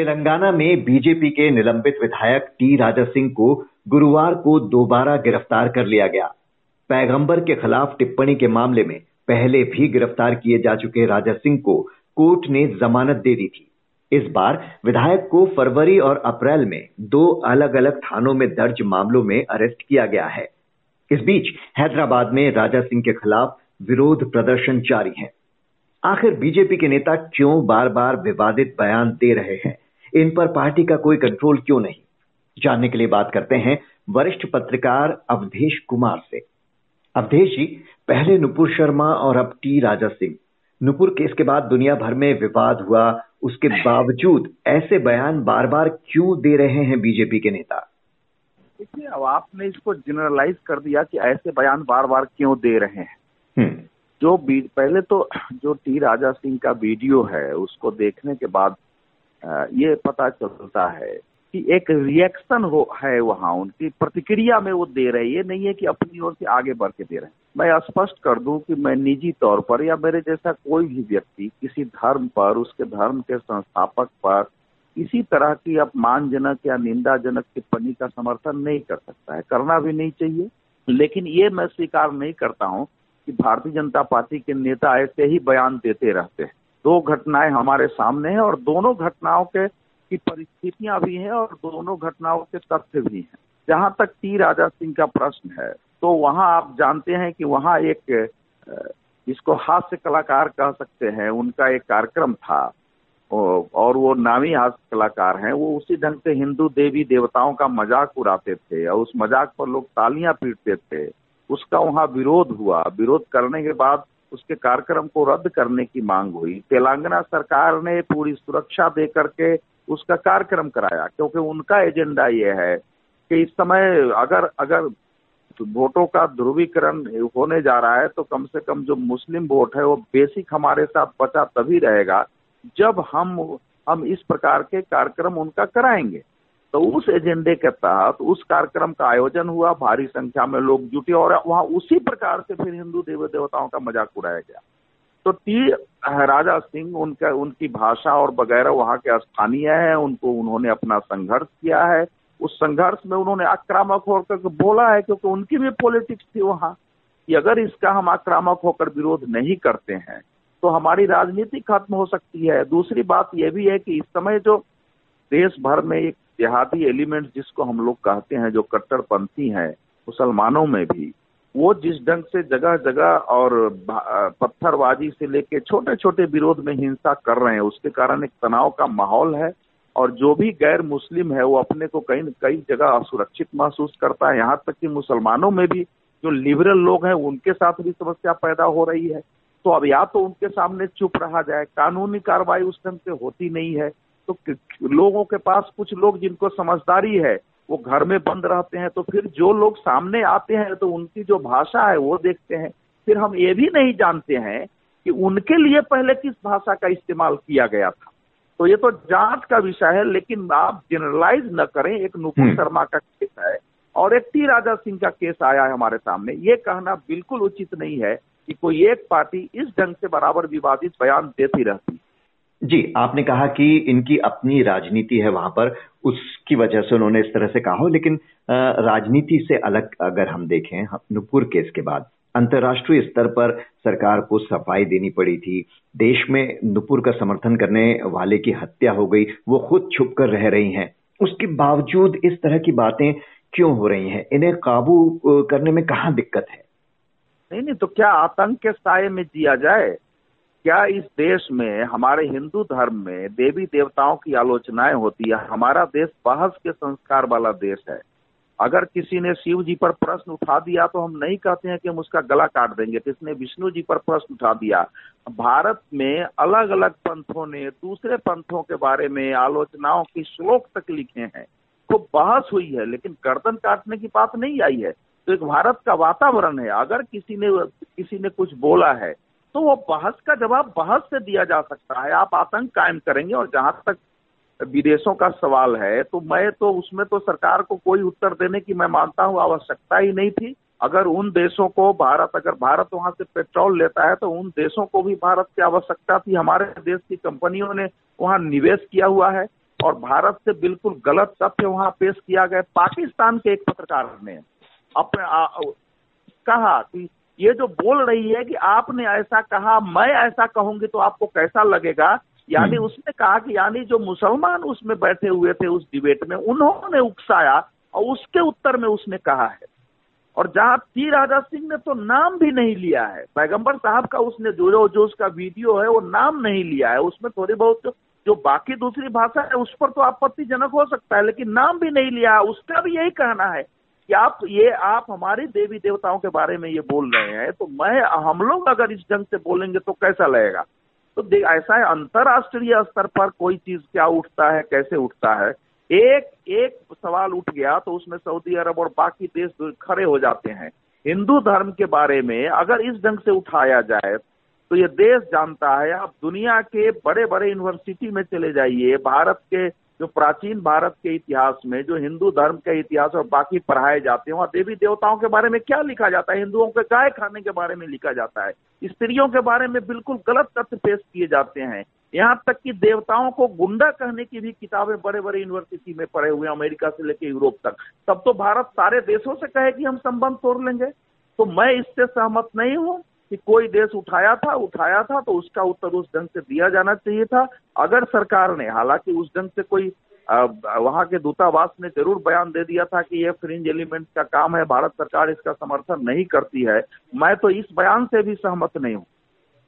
तेलंगाना में बीजेपी के निलंबित विधायक टी राजा सिंह को गुरुवार को दोबारा गिरफ़्तार कर लिया गया। पैगंबर के खिलाफ टिप्पणी के मामले में पहले भी गिरफ़्तार किए जा चुके राजा सिंह को कोर्ट ने जमानत दे दी थी। इस बार विधायक को फरवरी और अप्रैल में दो अलग अलग थानों में दर्ज मामलों में अरेस्ट किया गया है। इस बीच हैदराबाद में राजा सिंह के खिलाफ विरोध प्रदर्शन जारी है। आखिर बीजेपी के नेता क्यों बार बार विवादित बयान दे रहे हैं? इन पर पार्टी का कोई कंट्रोल क्यों नहीं? जानने के लिए बात करते हैं वरिष्ठ पत्रकार अवधेश कुमार से। अवधेश जी पहले नुपुर शर्मा और अब टी राजा सिंह। नुपुर केस के बाद दुनिया भर में विवाद हुआ। उसके बावजूद ऐसे बयान बार बार क्यों दे रहे हैं बीजेपी के नेता? देखिए अब आपने इसको जनरलाइज कर दिया कि ऐसे बयान बार बार क्यों दे रहे हैं। हम्म। जो पहले तो जो टी राजा सिंह का वीडियो है उसको देखने के बाद ये पता चलता है कि एक रिएक्शन हो, है वहाँ उनकी, प्रतिक्रिया में वो दे रहे ये नहीं है कि अपनी ओर से आगे बढ़ के दे रहे हैं। मैं स्पष्ट कर दूँ कि मैं निजी तौर पर या मेरे जैसा कोई भी व्यक्ति किसी धर्म पर, उसके धर्म के संस्थापक पर इसी तरह की अपमानजनक या निंदाजनक टिप्पणी का समर्थन नहीं कर सकता है। करना भी नहीं चाहिए। लेकिन ये मैं स्वीकार नहीं करता हूँ कि भारतीय जनता पार्टी के नेता ऐसे ही बयान देते रहते हैं। दो घटनाएँ हमारे सामने हैं और दोनों घटनाओं के की परिस्थितियाँ भी हैं और दोनों घटनाओं के तथ्य भी हैं। जहाँ तक टी राजा सिंह का प्रश्न है तो वहाँ आप जानते हैं कि वहाँ एक इसको हास्य कलाकार कह सकते हैं, उनका एक कार्यक्रम था और वो नामी हास्य कलाकार हैं। वो उसी ढंग से हिंदू देवी देवताओं का मज़ाक उड़ाते थे और उस मज़ाक पर लोग तालियाँ पीटते थे। उसका वहाँ विरोध हुआ। विरोध करने के बाद उसके कार्यक्रम को रद्द करने की मांग हुई। तेलंगाना सरकार ने पूरी सुरक्षा दे करके उसका कार्यक्रम कराया, क्योंकि उनका एजेंडा ये है कि इस समय अगर अगर वोटों का ध्रुवीकरण होने जा रहा है तो कम से कम जो मुस्लिम वोट है वो बेसिक हमारे साथ बचा तभी रहेगा जब हम हम इस प्रकार के कार्यक्रम उनका कराएँगे। तो उस एजेंडे के तहत उस कार्यक्रम का आयोजन हुआ, भारी संख्या में लोग जुटे और वहाँ उसी प्रकार से फिर हिंदू देवी देवताओं का मज़ाक उड़ाया गया। तो टी राजा सिंह उनका, उनकी भाषा और वगैरह वहाँ के स्थानीय है, उनको उन्होंने अपना संघर्ष किया है। उस संघर्ष में उन्होंने आक्रामक होकर बोला है, क्योंकि उनकी भी पॉलिटिक्स थी वहाँ, कि अगर इसका हम आक्रामक होकर विरोध नहीं करते हैं तो हमारी राजनीति खत्म हो सकती है। दूसरी बात यह भी है कि इस समय जो देश भर में एक देहाती एलिमेंट जिसको हम लोग कहते हैं, जो कट्टरपंथी हैं, मुसलमानों में भी, वो जिस ढंग से जगह जगह और पत्थरबाजी से लेके छोटे छोटे विरोध में हिंसा कर रहे हैं, उसके कारण एक तनाव का माहौल है और जो भी गैर मुस्लिम है, वो अपने को कहीं कई जगह असुरक्षित महसूस करता है। यहाँ तक कि मुसलमानों में भी जो लिबरल लोग हैं, उनके साथ भी समस्या पैदा हो रही है। तो अब या तो उनके सामने चुप रहा जाए, कानूनी कार्रवाई उस ढंग से होती नहीं है तो लोगों के पास कुछ लोग जिनको समझदारी है वो घर में बंद रहते हैं तो फिर जो लोग सामने आते हैं तो उनकी जो भाषा है वो देखते हैं। फिर हम ये भी नहीं जानते हैं कि उनके लिए पहले किस भाषा का इस्तेमाल किया गया था। तो ये तो जाँच का विषय है लेकिन आप जनरलाइज न करें एक नुपुर हम्म। शर्मा का केस है और एक टी राजा सिंह का केस आया है हमारे सामने। ये कहना बिल्कुल उचित नहीं है कि कोई एक पार्टी इस ढंग से बराबर विवादित बयान देती रहती। जी, आपने कहा कि इनकी अपनी राजनीति है वहाँ पर, उसकी वजह से उन्होंने इस तरह से कहा हो, लेकिन राजनीति से अलग अगर हम देखें नुपुर केस के बाद, अंतर्राष्ट्रीय स्तर पर सरकार को सफ़ाई देनी पड़ी थी, देश में नुपुर का समर्थन करने वाले की हत्या हो गई, वो खुद छुप कर रह रही हैं। उसके बावजूद इस तरह की बातें क्यों हो रही हैं? इन्हें काबू करने में कहाँ दिक्कत है? नहीं नहीं तो क्या आतंक के साय में जिया जाए? क्या इस देश में, हमारे हिंदू धर्म में देवी देवताओं की आलोचनाएँ होती है? हमारा देश बहस के संस्कार वाला देश है। अगर किसी ने शिव जी पर प्रश्न उठा दिया तो हम नहीं कहते हैं कि हम उसका गला काट देंगे। किसने विष्णु जी पर प्रश्न उठा दिया? भारत में अलग अलग पंथों ने दूसरे पंथों के बारे में आलोचनाओं की श्लोक तक लिखे हैं। तो बहस हुई है, लेकिन गर्दन काटने की बात नहीं आई है। तो एक भारत का वातावरण है। अगर किसी ने किसी ने कुछ बोला है तो वो बहस का जवाब बहस से दिया जा सकता है। आप आतंक कायम करेंगे और जहाँ तक विदेशों का सवाल है तो मैं तो उसमें तो सरकार को कोई उत्तर देने की मैं मानता हूँ, आवश्यकता ही नहीं थी। अगर उन देशों को भारत, अगर भारत वहाँ से पेट्रोल लेता है तो उन देशों को भी भारत की आवश्यकता थी। हमारे देश की कंपनियों ने वहाँ निवेश किया हुआ है और भारत से बिल्कुल गलत तथ्य वहाँ पेश किया गया। पाकिस्तान के एक पत्रकार ने अपने कहा कि ये जो बोल रही है कि आपने ऐसा कहा मैं ऐसा कहूँगी तो आपको कैसा लगेगा? यानी हम्म। उसने कहा कि यानी जो मुसलमान उसमें बैठे हुए थे उस डिबेट में उन्होंने उकसाया और उसके उत्तर में उसने कहा है। और जहाँ टी राजा सिंह ने तो नाम भी नहीं लिया है। पैगंबर साहब का उसने जो जो उसका वीडियो है वो नाम नहीं लिया है। उसमें थोड़ी बहुत जो बाकी दूसरी भाषा है उस पर तो आपत्तिजनक हो सकता है लेकिन नाम भी नहीं लिया। उसका भी यही कहना है कि आप ये, आप हमारे देवी देवताओं के बारे में ये बोल रहे हैं तो मैं, हम लोग अगर इस ढंग से बोलेंगे तो कैसा लगेगा? तो ऐसा है, अंतर्राष्ट्रीय स्तर पर कोई चीज़ क्या उठता है, कैसे उठता है? एक एक सवाल उठ गया तो उसमें सऊदी अरब और बाकी देश खड़े हो जाते हैं। हिंदू धर्म के बारे में अगर इस ढंग से उठाया जाए तो ये देश जानता है, आप दुनिया के बड़े बड़े यूनिवर्सिटी में चले जाइए, भारत के जो प्राचीन भारत के इतिहास में, जो हिंदू धर्म के इतिहास और बाकी पढ़ाए जाते हैं, वहाँ देवी देवताओं के बारे में क्या लिखा जाता है? हिंदुओं के गाय खाने के बारे में लिखा जाता है। स्त्रियों के बारे में बिल्कुल गलत तथ्य पेश किए जाते हैं। यहाँ तक कि देवताओं को गुंडा कहने की भी किताबें बड़े बड़े यूनिवर्सिटी में पढ़े हुए अमेरिका से लेकर यूरोप तक। तब तो भारत सारे देशों से कहे कि हम संबंध तोड़ लेंगे। तो मैं इससे सहमत नहीं हूँ। कि कोई देश उठाया था उठाया था तो उसका उत्तर उस ढंग से दिया जाना चाहिए था अगर सरकार ने हालाँकि उस ढंग से कोई वहाँ के दूतावास ने ज़रूर बयान दे दिया था कि यह फ्रिंज एलिमेंट का काम है भारत सरकार इसका समर्थन नहीं करती है मैं तो इस बयान से भी सहमत नहीं हूँ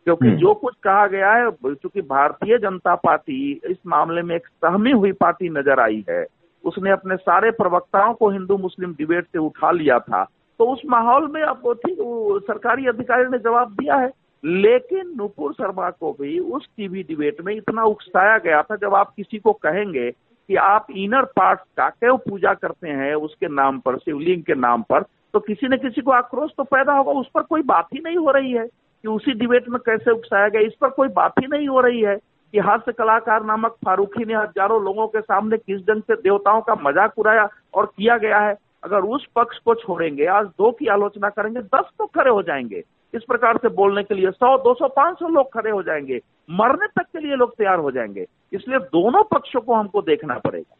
क्योंकि हम्म। जो कुछ कहा गया है चूँकि भारतीय जनता पार्टी इस मामले में एक सहमी हुई पार्टी नज़र आई है उसने अपने सारे प्रवक्ताओं को हिंदू मुस्लिम डिबेट से उठा लिया था तो उस माहौल में अब ठीक सरकारी अधिकारी ने जवाब दिया है। लेकिन नुपुर शर्मा को भी उस टीवी डिबेट में इतना उकसाया गया था, जब आप किसी को कहेंगे कि आप इनर पार्ट का क्यों पूजा करते हैं, उसके नाम पर, शिवलिंग के नाम पर तो किसी न किसी को आक्रोश तो पैदा होगा। उस पर कोई बात ही नहीं हो रही है कि उसी डिबेट में कैसे उकसाया गया। इस पर कोई बात ही नहीं हो रही है कि हास्य कलाकार नामक फारूकी ने हज़ारों लोगों के सामने किस ढंग से देवताओं का मज़ाक उड़ाया और किया गया है। अगर उस पक्ष को छोड़ेंगे, आज दो की आलोचना करेंगे, दस तो खड़े हो जाएँगे। इस प्रकार से बोलने के लिए सौ, दो सौ, पाँच सौ लोग खड़े हो जाएँगे। मरने तक के लिए लोग तैयार हो जाएँगे। इसलिए दोनों पक्षों को हमको देखना पड़ेगा।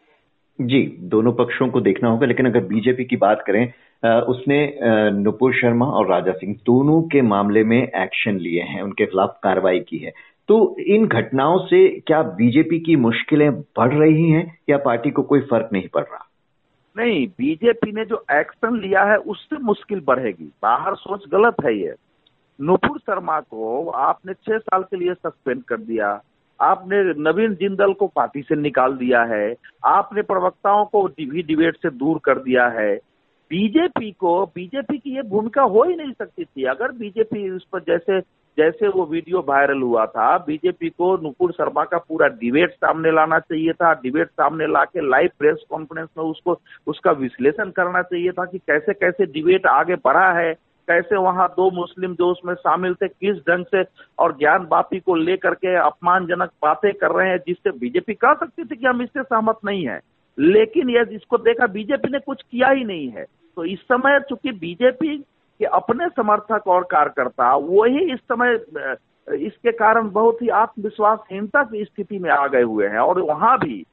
जी, दोनों पक्षों को देखना होगा, लेकिन अगर बीजेपी की बात करें उसने नुपुर शर्मा और राजा सिंह दोनों के मामले में एक्शन लिए हैं, उनके खिलाफ कार्रवाई की है। तो इन घटनाओं से क्या बीजेपी की मुश्किलें बढ़ रही हैं या पार्टी को कोई फ़र्क नहीं पड़ रहा? नहीं बीजेपी ने जो एक्शन लिया है, उससे मुश्किल बढ़ेगी। बाहर सोच गलत है ये। नुपुर शर्मा को आपने छह साल के लिए सस्पेंड कर दिया। आपने नवीन जिंदल को पार्टी से निकाल दिया है। आपने प्रवक्ताओं को भी डिबेट से दूर कर दिया है। बीजेपी को बीजेपी की ये भूमिका हो ही नहीं सकती थी। अगर बीजेपी उस पर जैसे जैसे वो वीडियो वायरल हुआ था, बीजेपी को नुपुर शर्मा का पूरा डिबेट सामने लाना चाहिए था डिबेट सामने ला के लाइव प्रेस कॉन्फ्रेंस में उसको, उसका विश्लेषण करना चाहिए था कि कैसे कैसे डिबेट आगे बढ़ा है, कैसे वहाँ दो मुस्लिम जो उसमें शामिल थे, किस ढंग से, और ज्ञान बापी को लेकर के अपमानजनक बातें कर रहे हैं, जिससे बीजेपी कह सकती थी कि हम इससे सहमत नहीं है। लेकिन ये जिसको देखा, बीजेपी ने कुछ किया ही नहीं है। तो इस समय चूँकि बीजेपी के अपने समर्थक और कार्यकर्ता, वही इस समय इसके कारण बहुत ही आत्मविश्वासहीनता की स्थिति में आ गए हुए हैं। और वहाँ भी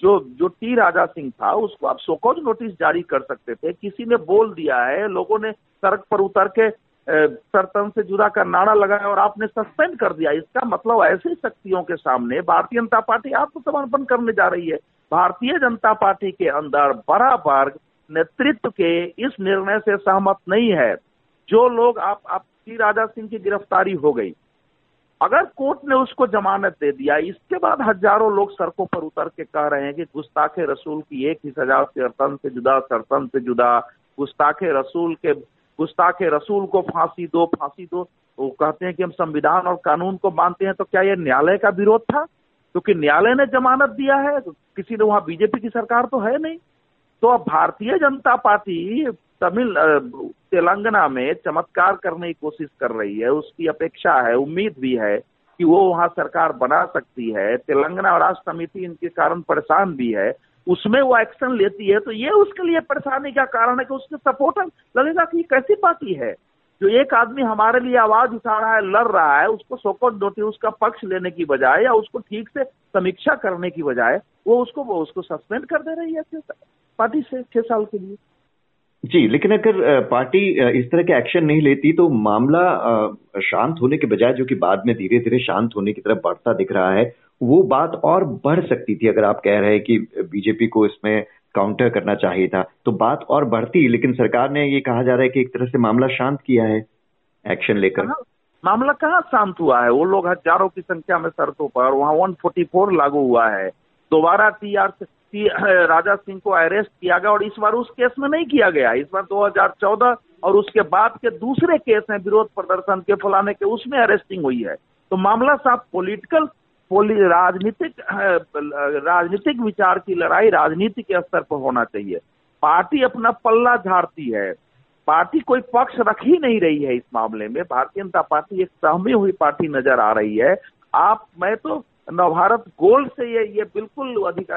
जो जो टी राजा सिंह था, उसको आप सोकॉज नोटिस जारी कर सकते थे। किसी ने बोल दिया है, लोगों ने सड़क पर उतर के सरतन से जुदा का नारा लगाया और आपने सस्पेंड कर दिया। इसका मतलब ऐसी शक्तियों के सामने भारतीय जनता पार्टी आत्मसमर्पण करने जा रही है। भारतीय जनता पार्टी के अंदर बड़ा नेतृत्व के इस निर्णय से सहमत नहीं है। जो लोग आप आप टी राजा सिंह की गिरफ्तारी हो गई, अगर कोर्ट ने उसको जमानत दे दिया, इसके बाद हज़ारों लोग सड़कों पर उतर के कह रहे हैं कि गुस्ताखे रसूल की एक ही सजा सरतन से जुदा सरतन से जुदा, गुस्ताखे रसूल के, गुस्ताखे रसूल को फांसी दो फांसी दो। वो कहते हैं कि हम संविधान और कानून को मानते हैं तो क्या ये न्यायालय का विरोध था? क्योंकि न्यायालय ने जमानत दिया है तो किसी ने, वहाँ बीजेपी की सरकार तो है नहीं। तो अब भारतीय जनता पार्टी तमिल तेलंगाना में चमत्कार करने की कोशिश कर रही है। उसकी अपेक्षा है, उम्मीद भी है कि वो वहाँ सरकार बना सकती है। तेलंगाना राष्ट्र समिति इनके कारण परेशान भी है। उसमें वो एक्शन लेती है तो ये उसके लिए परेशानी का कारण है कि उसके सपोर्टर लगेगा कि कैसी पार्टी है, जो एक आदमी हमारे लिए आवाज़ उठा रहा है, लड़ रहा है, उसको सोकट नोटिस उसका पक्ष लेने की बजाय या उसको ठीक से समीक्षा करने की बजाय, वो उसको वो उसको सस्पेंड कर दे रही है। पार्टी से छह साल के लिए। जी लेकिन अगर पार्टी इस तरह के एक्शन नहीं लेती तो मामला शांत होने के बजाय जो कि बाद में धीरे धीरे शांत होने की तरफ़ बढ़ता दिख रहा है वो बात और बढ़ सकती थी। अगर आप कह रहे हैं कि बीजेपी को इसमें काउंटर करना चाहिए था तो बात और बढ़ती लेकिन सरकार ने ये कहा जा रहा है कि एक तरह से मामला शांत किया है एक्शन लेकर। मामला कहाँ शांत हुआ है? वो लोग हज़ारों की संख्या में सड़कों पर वहाँ 144 लागू हुआ है। दोबारा टी आर राजा सिंह को अरेस्ट किया गया और इस बार उस केस में नहीं किया गया। इस बार 2014 और उसके बाद के दूसरे केस हैं विरोध प्रदर्शन के फलाने के, उसमें अरेस्टिंग हुई है। तो मामला साफ़ पॉलिटिकल राजनीतिक राजनीतिक विचार की लड़ाई राजनीति के स्तर पर होना चाहिए। पार्टी अपना पल्ला झाड़ती है। पार्टी कोई पक्ष रख ही नहीं रही है इस मामले में। भारतीय जनता पार्टी एक सहमी हुई पार्टी नज़र आ रही है। आप, मैं तो नवभारत गोल्ड से ये ये बिल्कुल अधिक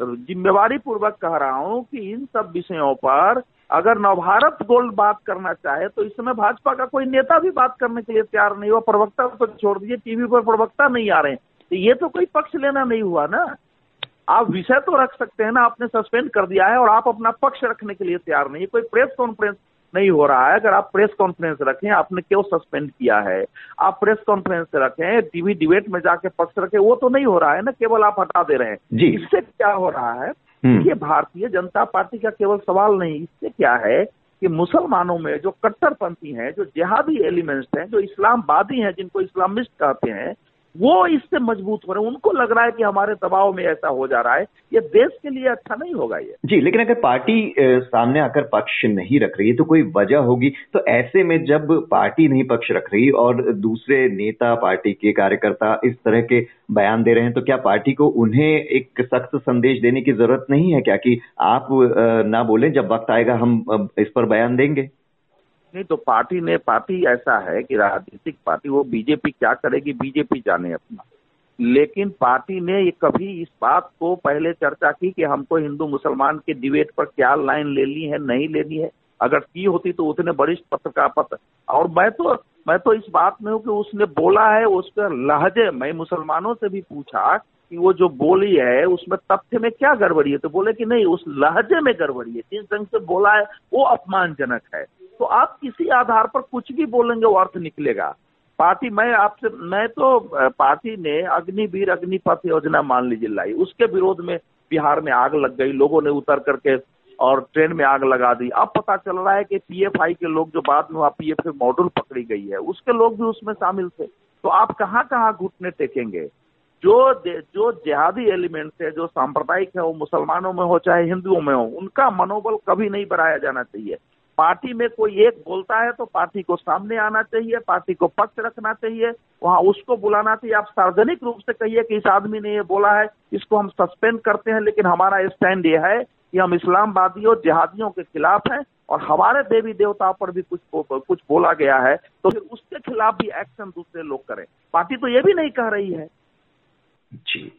जिम्मेवारी पूर्वक कह रहा हूँ कि इन सब विषयों पर अगर नवभारत गोल्ड बात करना चाहे तो इस समय भाजपा का कोई नेता भी बात करने के लिए तैयार नहीं हुआ। प्रवक्ता तो छोड़ दीजिए, टीवी पर प्रवक्ता नहीं आ रहे तो ये तो कोई पक्ष लेना नहीं हुआ ना। आप विषय तो रख सकते हैं ना, आपने सस्पेंड कर दिया है और आप अपना पक्ष रखने के लिए तैयार नहीं कोई प्रेस कॉन्फ्रेंस नहीं हो रहा है। अगर आप प्रेस कॉन्फ्रेंस रखें आपने क्यों सस्पेंड किया है? आप प्रेस कॉन्फ्रेंस रखें टीवी डिबेट में जाके पक्ष रखें वो तो नहीं हो रहा है ना केवल आप हटा दे रहे हैं। इससे क्या हो रहा है हम्म। ये भारतीय जनता पार्टी का केवल सवाल नहीं इससे क्या है कि मुसलमानों में जो कट्टरपंथी हैं जो जिहादी एलिमेंट्स हैं जो इस्लामवादी हैं जिनको इस्लामिस्ट कहते हैं वो इससे मज़बूत हो रहे हैं। उनको लग रहा है कि हमारे दबाव में ऐसा हो जा रहा है। ये देश के लिए अच्छा नहीं होगा ये। जी, लेकिन अगर पार्टी सामने आकर पक्ष नहीं रख रही है तो कोई वजह होगी? तो ऐसे में जब पार्टी नहीं पक्ष रख रही और दूसरे नेता, पार्टी के कार्यकर्ता इस तरह के बयान दे रहे हैं तो क्या पार्टी को उन्हें एक सख्त संदेश देने की ज़रूरत नहीं है क्या कि आप ना बोले, जब वक्त आएगा हम इस पर बयान देंगे? नहीं तो पार्टी ने, पार्टी ऐसा है कि राजनीतिक पार्टी, वो बीजेपी क्या करेगी, बीजेपी जाने अपना। लेकिन पार्टी ने कभी इस बात को पहले चर्चा की कि हमको हिंदू मुसलमान के डिबेट पर क्या लाइन लेनी है, नहीं लेनी है? अगर की होती तो उतने वरिष्ठ पत्रकार पत्र और मैं तो मैं तो इस बात में हूँ कि उसने बोला है उसके लहजे, मैं मुसलमानों से भी पूछा कि वो जो बोली है, उसमें तथ्य में क्या गड़बड़ी है? तो बोले कि नहीं, उस लहजे में गड़बड़ी है। जिस ढंग से बोला है, वो अपमानजनक है। तो आप किसी आधार पर कुछ भी बोलेंगे, वो अर्थ निकलेगा। पार्टी, मैं आपसे, मैं तो पार्टी ने अग्निवीर अग्निपथ योजना मान लीजिए लाई। उसके विरोध में बिहार में आग लग गई, लोगों ने उतर करके और ट्रेन में आग लगा दी। अब पता चल रहा है कि पीएफआई के लोग जो बाद में वहाँ पीएफ मॉड्यूल पकड़ी गई है, उसके लोग भी उसमें शामिल थे। तो आप कहाँ कहाँ घुटने टेकेंगे? जो जो जिहादी एलिमेंट्स है, जो सांप्रदायिक है, वो मुसलमानों में हो चाहे हिंदुओं में हो, उनका मनोबल कभी नहीं बढ़ाया जाना चाहिए। पार्टी में कोई एक बोलता है तो पार्टी को सामने आना चाहिए, पार्टी को पक्ष रखना चाहिए, वहाँ उसको बुलाना चाहिए। आप सार्वजनिक रूप से कहिए कि इस आदमी ने ये बोला है, इसको हम सस्पेंड करते हैं, लेकिन हमारा स्टैंड ये है कि हम इस्लामवादियों, जिहादियों के खिलाफ हैं और हमारे देवी देवताओं पर भी कुछ कुछ बोला गया है तो फिर उसके खिलाफ भी एक्शन दूसरे लोग करें। पार्टी तो ये भी नहीं कह रही है। जी।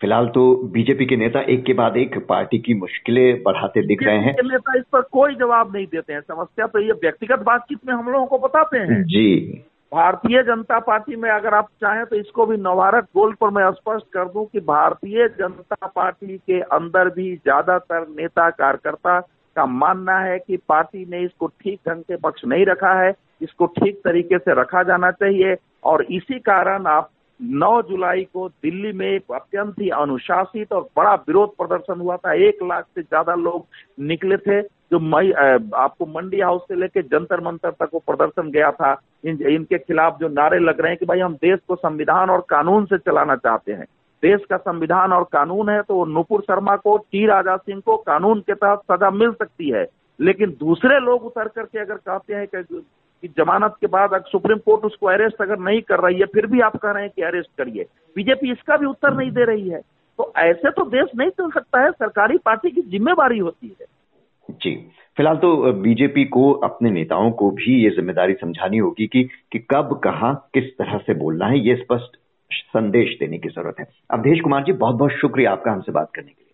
फ़िलहाल तो बीजेपी के नेता एक के बाद एक पार्टी की मुश्किलें बढ़ाते दिख रहे हैं। नेता इस पर कोई जवाब नहीं देते हैं। समस्या तो ये व्यक्तिगत बातचीत में हम लोगों को बताते हैं। जी। भारतीय जनता पार्टी में अगर आप चाहें तो इसको भी नवभारत गोल पर मैं स्पष्ट कर दूँ कि भारतीय जनता पार्टी के अंदर भी ज़्यादातर नेता कार्यकर्ता का मानना है कि पार्टी ने इसको ठीक ढंग से पक्ष नहीं रखा है। इसको ठीक तरीके से रखा जाना चाहिए और इसी कारण आप 9 जुलाई को दिल्ली में अत्यंत ही अनुशासित और बड़ा विरोध प्रदर्शन हुआ था। एक लाख से ज़्यादा लोग निकले थे जो मई आपको मंडी हाउस से लेकर जंतर मंतर तक वो प्रदर्शन गया था। इन, इनके खिलाफ जो नारे लग रहे हैं कि भाई हम देश को संविधान और कानून से चलाना चाहते हैं। देश का संविधान और कानून है तो वो नुपुर शर्मा को टी राजा सिंह को कानून के तहत सजा मिल सकती है। लेकिन दूसरे लोग उतर करके अगर कहते हैं कि कि जमानत के बाद अगर सुप्रीम कोर्ट उसको अरेस्ट अगर नहीं कर रही है, फिर भी आप कह रहे हैं कि अरेस्ट करिए। बीजेपी इसका भी उत्तर नहीं दे रही है। तो ऐसे तो देश नहीं चल सकता है, सरकारी पार्टी की जिम्मेवारी होती है। जी। फ़िलहाल तो बीजेपी को, अपने नेताओं को भी ये ज़िम्मेदारी समझानी होगी कि कि कब, कहा, किस तरह से बोलना है, ये स्पष्ट संदेश देने की ज़रूरत है। अवधेश कुमार जी बहुत बहुत शुक्रिया आपका हमसे बात करने के लिए।